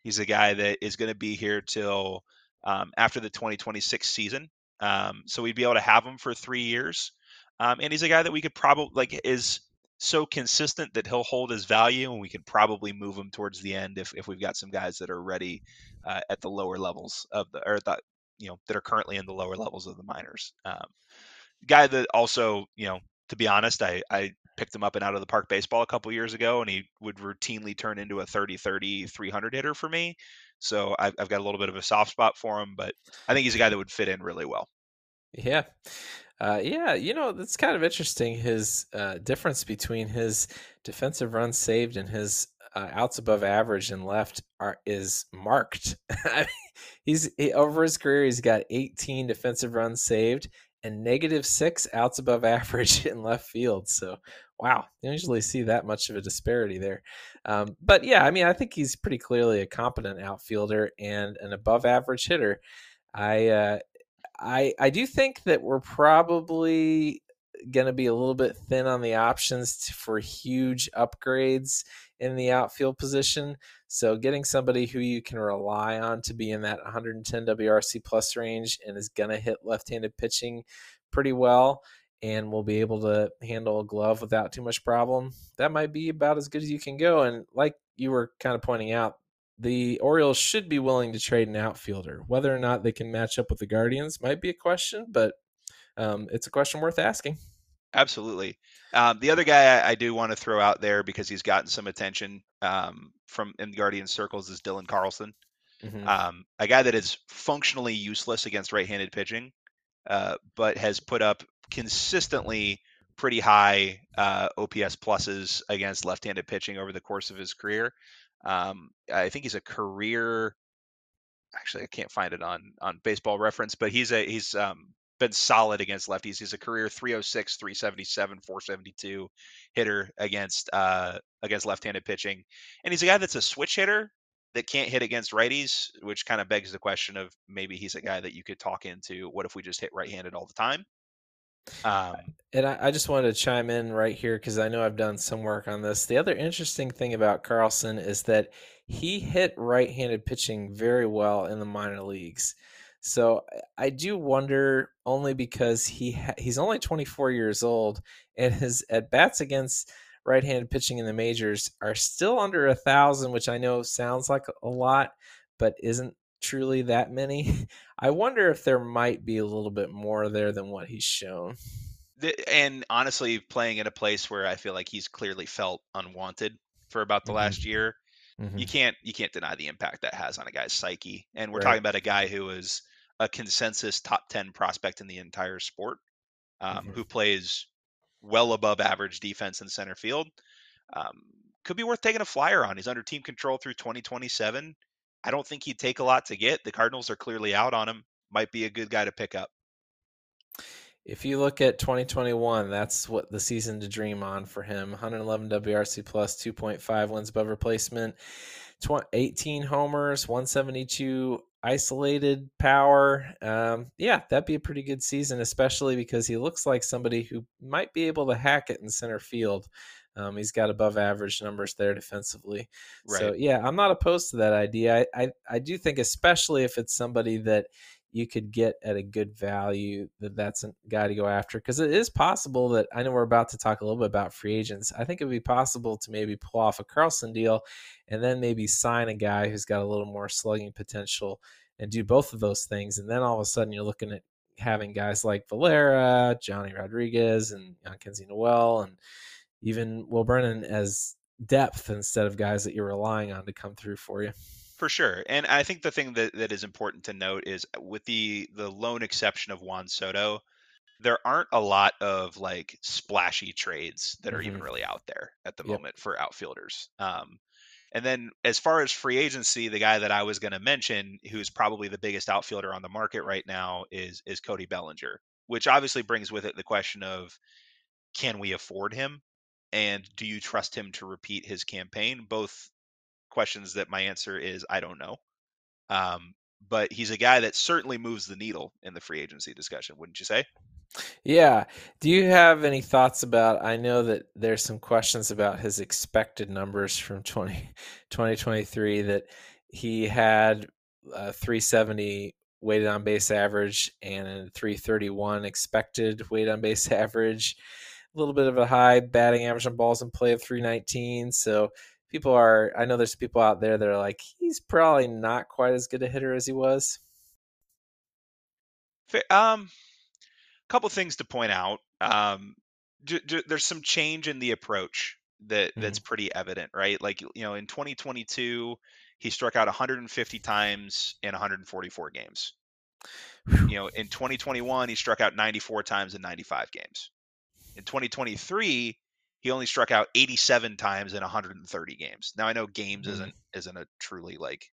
He's a guy that is going to be here till um, after the 2026 season. Um, so we'd be able to have him for three years. Um, and he's a guy that we could probably like is so consistent that he'll hold his value, and we could probably move him towards the end if, if we've got some guys that are ready uh, at the lower levels of the or that you know that are currently in the lower levels of the minors. Um, guy that also you know to be honest, I I picked him up and out of the park baseball a couple years ago, and he would routinely turn into a 30 30 300 hitter for me. So I've, I've got a little bit of a soft spot for him, but I think he's a guy that would fit in really well. Yeah. Uh, yeah, you know, that's kind of interesting. His uh, difference between his defensive runs saved and his uh, outs above average and left are is marked. he's he, over his career, he's got 18 defensive runs saved and negative six outs above average in left field. So wow, you usually see that much of a disparity there. Um, but yeah, I mean, I think he's pretty clearly a competent outfielder and an above average hitter. I, uh, I, I do think that we're probably going to be a little bit thin on the options for huge upgrades in the outfield position. So getting somebody who you can rely on to be in that 110 WRC plus range and is going to hit left-handed pitching pretty well and will be able to handle a glove without too much problem, that might be about as good as you can go. And like you were kind of pointing out, the Orioles should be willing to trade an outfielder. Whether or not they can match up with the Guardians might be a question, but um, it's a question worth asking. Absolutely. Um, the other guy I, I, do want to throw out there because he's gotten some attention um, from in the Guardian circles is Dylan Carlson, mm-hmm. Um, a guy that is functionally useless against right-handed pitching, uh, but has put up consistently pretty high uh, OPS pluses against left-handed pitching over the course of his career. Um, I think he's a career. Actually, I can't find it on on Baseball Reference, but he's a he's um, been solid against lefties. He's a career 306, 377, 472 hitter against uh, against left-handed pitching, and he's a guy that's a switch hitter that can't hit against righties, which kind of begs the question of maybe he's a guy that you could talk into. What if we just hit right-handed all the time? Um, and I, I, just wanted to chime in right here because I know I've done some work on this. The other interesting thing about Carlson is that he hit right handed pitching very well in the minor leagues. So I do wonder only because he ha- he's only 24 years old and his at bats against right-handed pitching in the majors are still under a thousand, which I know sounds like a lot, but isn't truly that many. I wonder if there might be a little bit more there than what he's shown. And honestly, playing in a place where I feel like he's clearly felt unwanted for about the mm-hmm. last year, mm-hmm. you can't you can't deny the impact that has on a guy's psyche. And we're right. talking about a guy who who is a consensus top ten prospect in the entire sport, um, mm-hmm. who plays well above average defense in center field. Um, could be worth taking a flyer on. He's under team control through 2027. I don't think he'd take a lot to get. The Cardinals are clearly out on him. Might be a good guy to pick up. if you look at 2021, that's what the season to dream on for him. 111 WRC plus, 2.5 wins above replacement, 18 homers, 172 isolated power. Um, yeah, that'd be a pretty good season, especially because he looks like somebody who might be able to hack it in center field. Um, he's got above average numbers there defensively. Right. So yeah, I'm not opposed to that idea. I, I, I do think, especially if it's somebody that you could get at a good value, that that's a guy to go after. Because it is possible that I know we're about to talk a little bit about free agents. I think it would be possible to maybe pull off a Carlson deal, and then maybe sign a guy who's got a little more slugging potential and do both of those things. And then all of a sudden, you're looking at having guys like Valera, Johnny Rodriguez, and Kenzie Noel, and even Will Brennan as depth instead of guys that you're relying on to come through for you. For sure. And I think the thing that, that is important to note is with the the lone exception of Juan Soto, there aren't a lot of like splashy trades that are mm-hmm. even really out there at the yep. moment for outfielders. Um, and then as far as free agency, the guy that I was going to mention, who's probably the biggest outfielder on the market right now, is is Cody Bellinger, which obviously brings with it the question of can we afford him, and do you trust him to repeat his campaign? Both questions that my answer is I don't know. Um, but he's a guy that certainly moves the needle in the free agency discussion, wouldn't you say? Yeah. Do you have any thoughts about? I know that there's some questions about his expected numbers from 20, 2023 that he had a 370 weighted on base average and a 331 expected weighted on base average. A little bit of a high batting average on balls in play of 319. So people are, I know there's people out there that are like, he's probably not quite as good a hitter as he was. Um, a couple things to point out. Um, there's some change in the approach that mm-hmm. that's pretty evident, right? Like you know, in 2022, he struck out 150 times in 144 games. You know, in 2021, he struck out 94 times in 95 games. In 2023, he only struck out 87 times in 130 games. Now I know games mm-hmm. isn't isn't a truly like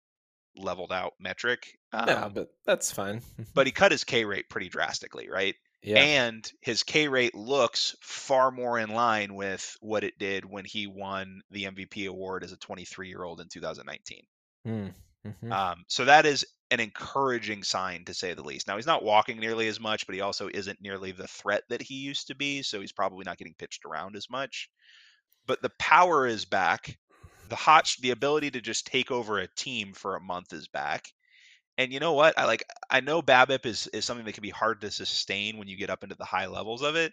leveled out metric. Um, yeah, but that's fine. but he cut his K rate pretty drastically, right? Yeah. And his K rate looks far more in line with what it did when he won the MVP award as a 23 year old in 2019. Mm, mm-hmm. Um, so that is an encouraging sign to say the least. Now he's not walking nearly as much, but he also isn't nearly the threat that he used to be. So he's probably not getting pitched around as much. But the power is back. The hot, the ability to just take over a team for a month is back. And you know what? I like I know BABIP is is something that can be hard to sustain when you get up into the high levels of it,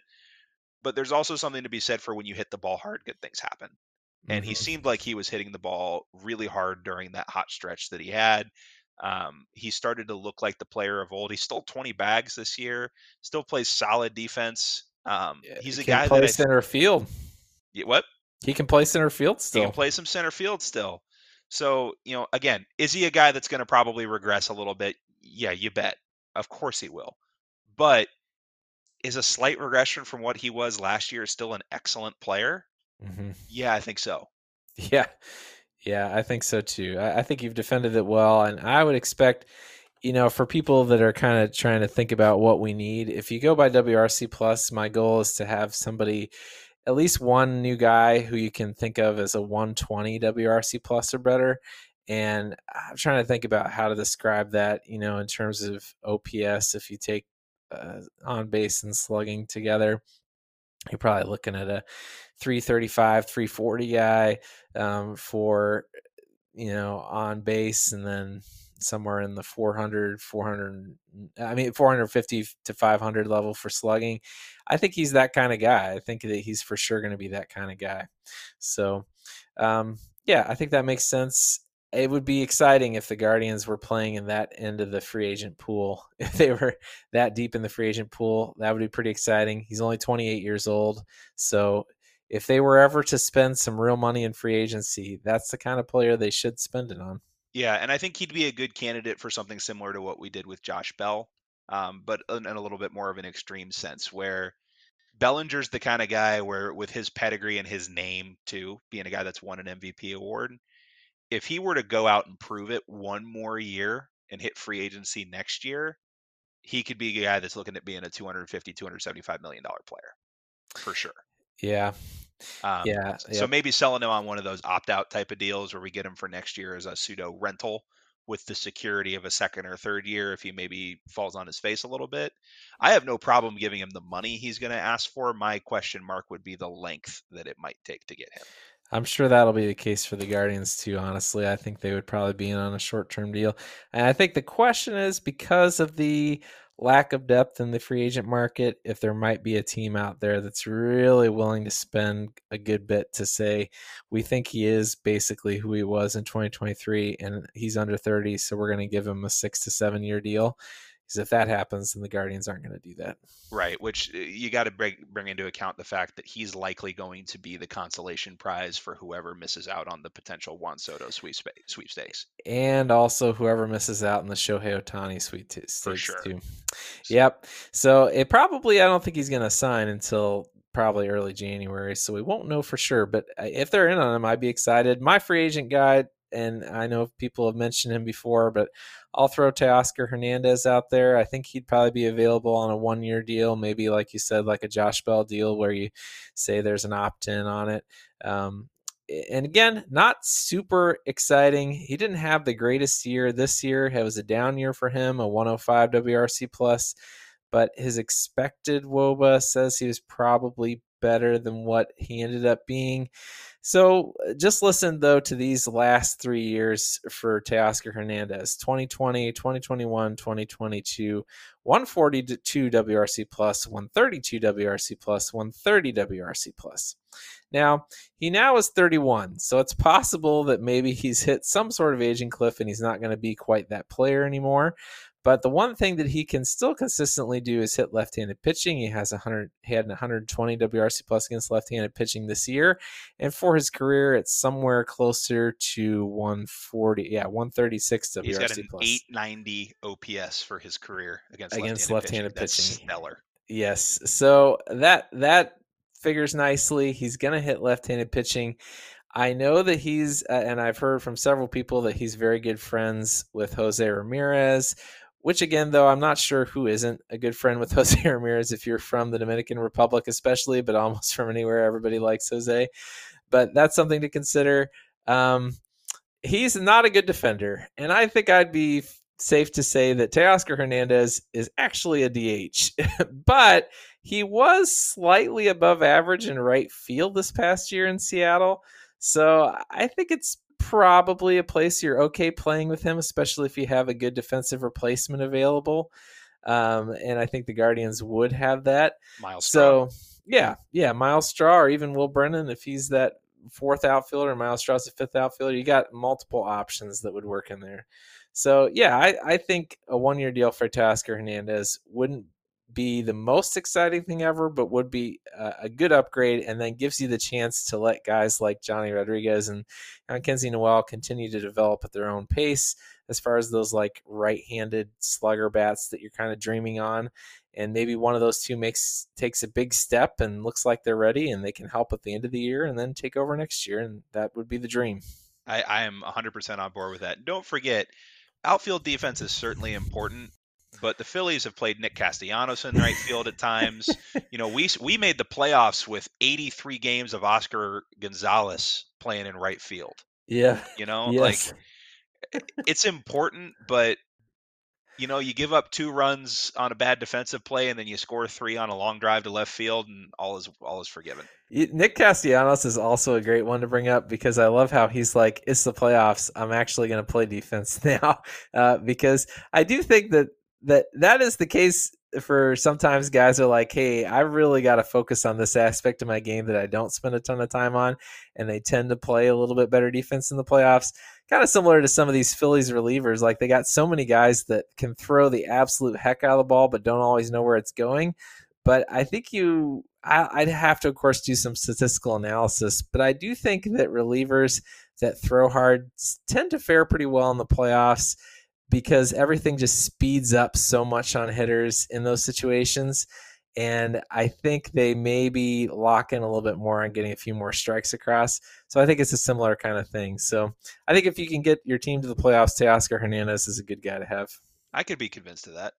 but there's also something to be said for when you hit the ball hard, good things happen. And mm-hmm. he seemed like he was hitting the ball really hard during that hot stretch that he had. Um, he started to look like the player of old. He stole 20 bags this year. Still plays solid defense. Um, he's a guy play that center field. Yeah, what? He can play center field still. He can play some center field still. So, you know, again, is he a guy that's going to probably regress a little bit? Yeah, you bet. Of course he will. But is a slight regression from what he was last year still an excellent player? Mm-hmm. Yeah, I think so. Yeah. Yeah, I think so too. I, I think you've defended it well. And I would expect, you know, for people that are kind of trying to think about what we need, if you go by WRC Plus, my goal is to have somebody at least one new guy who you can think of as a 120 WRC plus or better. And I'm trying to think about how to describe that, you know, in terms of OPS. If you take uh, on base and slugging together, you're probably looking at a 335, 340 guy um, for, you know, on base and then somewhere in the 400 400 i mean 450 to 500 level for slugging. I think he's that kind of guy. I think that he's for sure going to be that kind of guy. So um, yeah i think that makes sense it would be exciting if the guardians were playing in that end of the free agent pool. If they were that deep in the free agent pool that would be pretty exciting. He's only 28 years old. So if they were ever to spend some real money in free agency that's the kind of player they should spend it on. Yeah, and I think he'd be a good candidate for something similar to what we did with Josh Bell, um, but in, in a little bit more of an extreme sense, where Bellinger's the kind of guy where, with his pedigree and his name too, being a guy that's won an MVP award, if he were to go out and prove it one more year and hit free agency next year, he could be a guy that's looking at being a 250, 275 million dollar player for sure. Yeah. Um, yeah. So maybe selling him on one of those opt out type of deals where we get him for next year as a pseudo rental with the security of a second or third year if he maybe falls on his face a little bit. I have no problem giving him the money he's going to ask for. My question mark would be the length that it might take to get him. I'm sure that'll be the case for the Guardians too. Honestly, I think they would probably be in on a short term deal. And I think the question is because of the lack of depth in the free agent market, if there might be a team out there that's really willing to spend a good bit to say, we think he is basically who he was in 2023 and he's under 30, so we're going to give him a six to seven year deal. Because if that happens, then the Guardians aren't going to do that. Right, which uh, you got to bring bring into account the fact that he's likely going to be the consolation prize for whoever misses out on the potential Juan Soto sweepstakes, and also whoever misses out in the Shohei Ohtani sweepstakes for sure. too. Yep. So it probably I don't think he's going to sign until probably early January, so we won't know for sure. But uh, if they're in on him, I'd be excited. My free agent guide and I know people have mentioned him before, but I'll throw Teoscar Hernandez out there. I think he'd probably be available on a one year deal, maybe like you said, like a Josh Bell deal where you say there's an opt in on it. Um, and again, not super exciting. He didn't have the greatest year this year. It was a down year for him, a 105 WRC plus, but his expected WOBA says he was probably better than what he ended up being. So just listen though to these last three years for Teoscar Hernandez 2020, 2021, 2022, 142 WRC plus, 132 WRC plus, 130 WRC plus. Now, he now is 31, so it's possible that maybe he's hit some sort of aging cliff and he's not going to be quite that player anymore. But the one thing that he can still consistently do is hit left-handed pitching. He has 100, he had 120 WRC plus against left-handed pitching this year, and for his career, it's somewhere closer to 140, yeah, 136 WRC He's got an plus. 890 OPS for his career against against left-handed, left-handed pitching. pitching. stellar. Yes, so that that figures nicely. He's going to hit left-handed pitching. I know that he's, uh, and I've heard from several people that he's very good friends with Jose Ramirez, which again, though, I'm not sure who isn't a good friend with Jose Ramirez if you're from the Dominican Republic, especially, but almost from anywhere. Everybody likes Jose. But that's something to consider. Um, he's not a good defender. And I think I'd be safe to say that Teoscar Hernandez is actually a DH, but he was slightly above average in right field this past year in Seattle. So I think it's probably a place you're okay playing with him, especially if you have a good defensive replacement available. Um, and I think the Guardians would have that. Myles so, yeah, yeah, Myles Straw or even Will Brennan if he's that fourth outfielder, Myles Straw's the fifth outfielder. You got multiple options that would work in there. So yeah, I, I think a one year deal for Teoscar Hernandez wouldn't be the most exciting thing ever, but would be a, a, good upgrade and then gives you the chance to let guys like Johnny Rodriguez and uh, Kenzie Noel continue to develop at their own pace as far as those like right handed slugger bats that you're kind of dreaming on. And maybe one of those two makes takes a big step and looks like they're ready and they can help at the end of the year and then take over next year. And that would be the dream. I, I am 100% on board with that. Don't forget, outfield defense is certainly important, but the Phillies have played Nick Castellanos in right field at times. you know, we we made the playoffs with 83 games of Oscar Gonzalez playing in right field. Yeah. You know, yes. like it's important, but you know, you give up two runs on a bad defensive play and then you score three on a long drive to left field and all is all is forgiven. Nick Castellanos is also a great one to bring up because I love how he's like, "It's the playoffs. I'm actually going to play defense now," uh, because I do think that that that is the case for sometimes guys are like, hey, I really got to focus on this aspect of my game that I don't spend a ton of time on, and they tend to play a little bit better defense in the playoffs. Kind of similar to some of these Phillies relievers, like they got so many guys that can throw the absolute heck out of the ball, but don't always know where it's going. But I think you, I, would have to, of course, do some statistical analysis. But I do think that relievers that throw hard tend to fare pretty well in the playoffs because everything just speeds up so much on hitters in those situations. And I think they maybe lock in a little bit more on getting a few more strikes across. So I think it's a similar kind of thing. So I think if you can get your team to the playoffs, Teoscar Hernandez is a good guy to have. I could be convinced of that.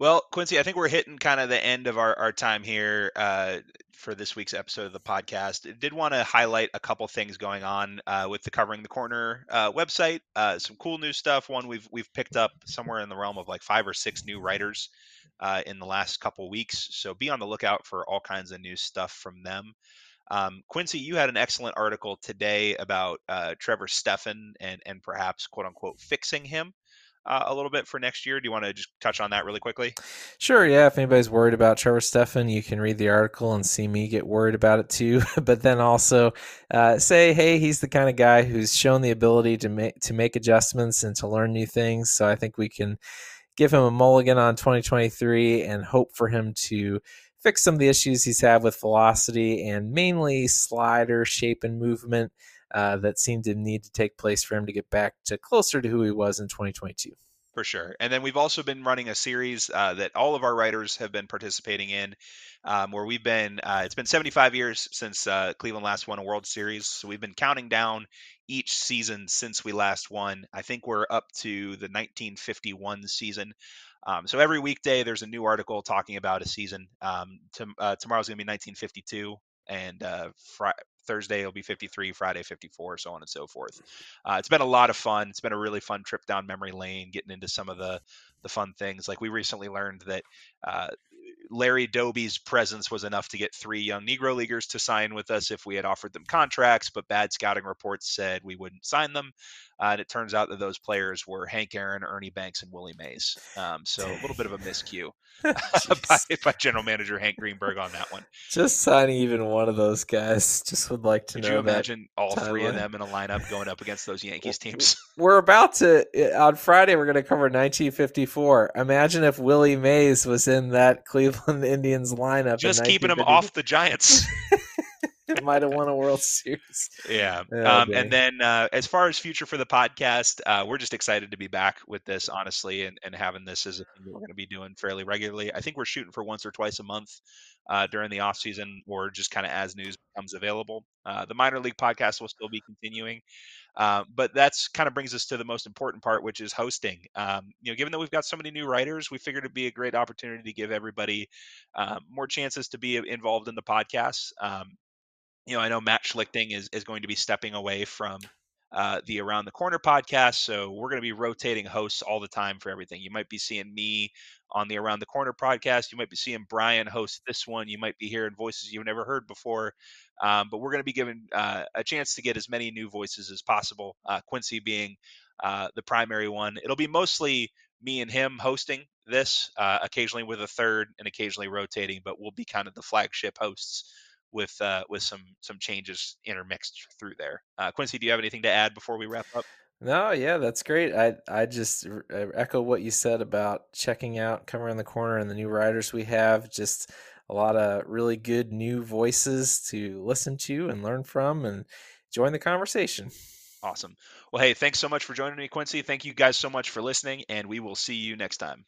Well, Quincy, I think we're hitting kind of the end of our, our time here uh, for this week's episode of the podcast. I did want to highlight a couple things going on uh, with the Covering the Corner uh, website. Uh, some cool new stuff. One we've we've picked up somewhere in the realm of like five or six new writers uh, in the last couple weeks. So be on the lookout for all kinds of new stuff from them. Um, Quincy, you had an excellent article today about uh, Trevor Stephan and and perhaps quote unquote fixing him uh, a little bit for next year. Do you want to just touch on that really quickly? Sure. Yeah. If anybody's worried about Trevor Stephan, you can read the article and see me get worried about it too. but then also uh, say, hey, he's the kind of guy who's shown the ability to make to make adjustments and to learn new things. So I think we can give him a mulligan on 2023 and hope for him to fix some of the issues he's had with velocity and mainly slider shape and movement uh, that seemed to need to take place for him to get back to closer to who he was in 2022 for sure. And then we've also been running a series uh, that all of our writers have been participating in, um, where we've been. Uh, it's been 75 years since uh, Cleveland last won a World Series, so we've been counting down each season since we last won. I think we're up to the 1951 season. Um, so every weekday there's a new article talking about a season. Um, to, uh, tomorrow's gonna be 1952, and uh, fr- Thursday it'll be 53, Friday 54, so on and so forth. Uh, it's been a lot of fun. It's been a really fun trip down memory lane, getting into some of the the fun things. Like we recently learned that uh, Larry Doby's presence was enough to get three young Negro leaguers to sign with us if we had offered them contracts, but bad scouting reports said we wouldn't sign them. Uh, and it turns out that those players were Hank Aaron, Ernie Banks, and Willie Mays. Um, so a little bit of a miscue by, by, general manager Hank Greenberg on that one. Just signing even one of those guys. Just would like to know. Could know. you imagine all three of them in a lineup going up against those Yankees teams? We're about to on Friday. We're going to cover 1954. Imagine if Willie Mays was in that Cleveland Indians lineup. Just keeping him off the Giants. might have won a World Series. Yeah. Oh, um, and then uh, as far as future for the podcast, uh, we're just excited to be back with this, honestly, and, and having this as a thing that we're going to be doing fairly regularly. I think we're shooting for once or twice a month uh, during the off season, or just kind of as news becomes available. Uh, the minor league podcast will still be continuing. Um, but that's kind of brings us to the most important part, which is hosting. Um, you know, given that we've got so many new writers, we figured it'd be a great opportunity to give everybody um, more chances to be involved in the podcast. Um, you know, I know Matt Schlichting is, is going to be stepping away from uh, the Around the Corner podcast. So we're going to be rotating hosts all the time for everything. You might be seeing me on the Around the Corner podcast. You might be seeing Brian host this one. You might be hearing voices you've never heard before. Um, but we're going to be given uh, a chance to get as many new voices as possible. Uh, Quincy being uh, the primary one. It'll be mostly me and him hosting this, uh, occasionally with a third and occasionally rotating, but we'll be kind of the flagship hosts with uh, with some some changes intermixed through there. Uh, Quincy, do you have anything to add before we wrap up? No, yeah, that's great. I I just echo what you said about checking out Come Around the Corner and the new writers we have. Just a lot of really good new voices to listen to and learn from, and join the conversation. Awesome. Well, hey, thanks so much for joining me, Quincy. Thank you guys so much for listening, and we will see you next time.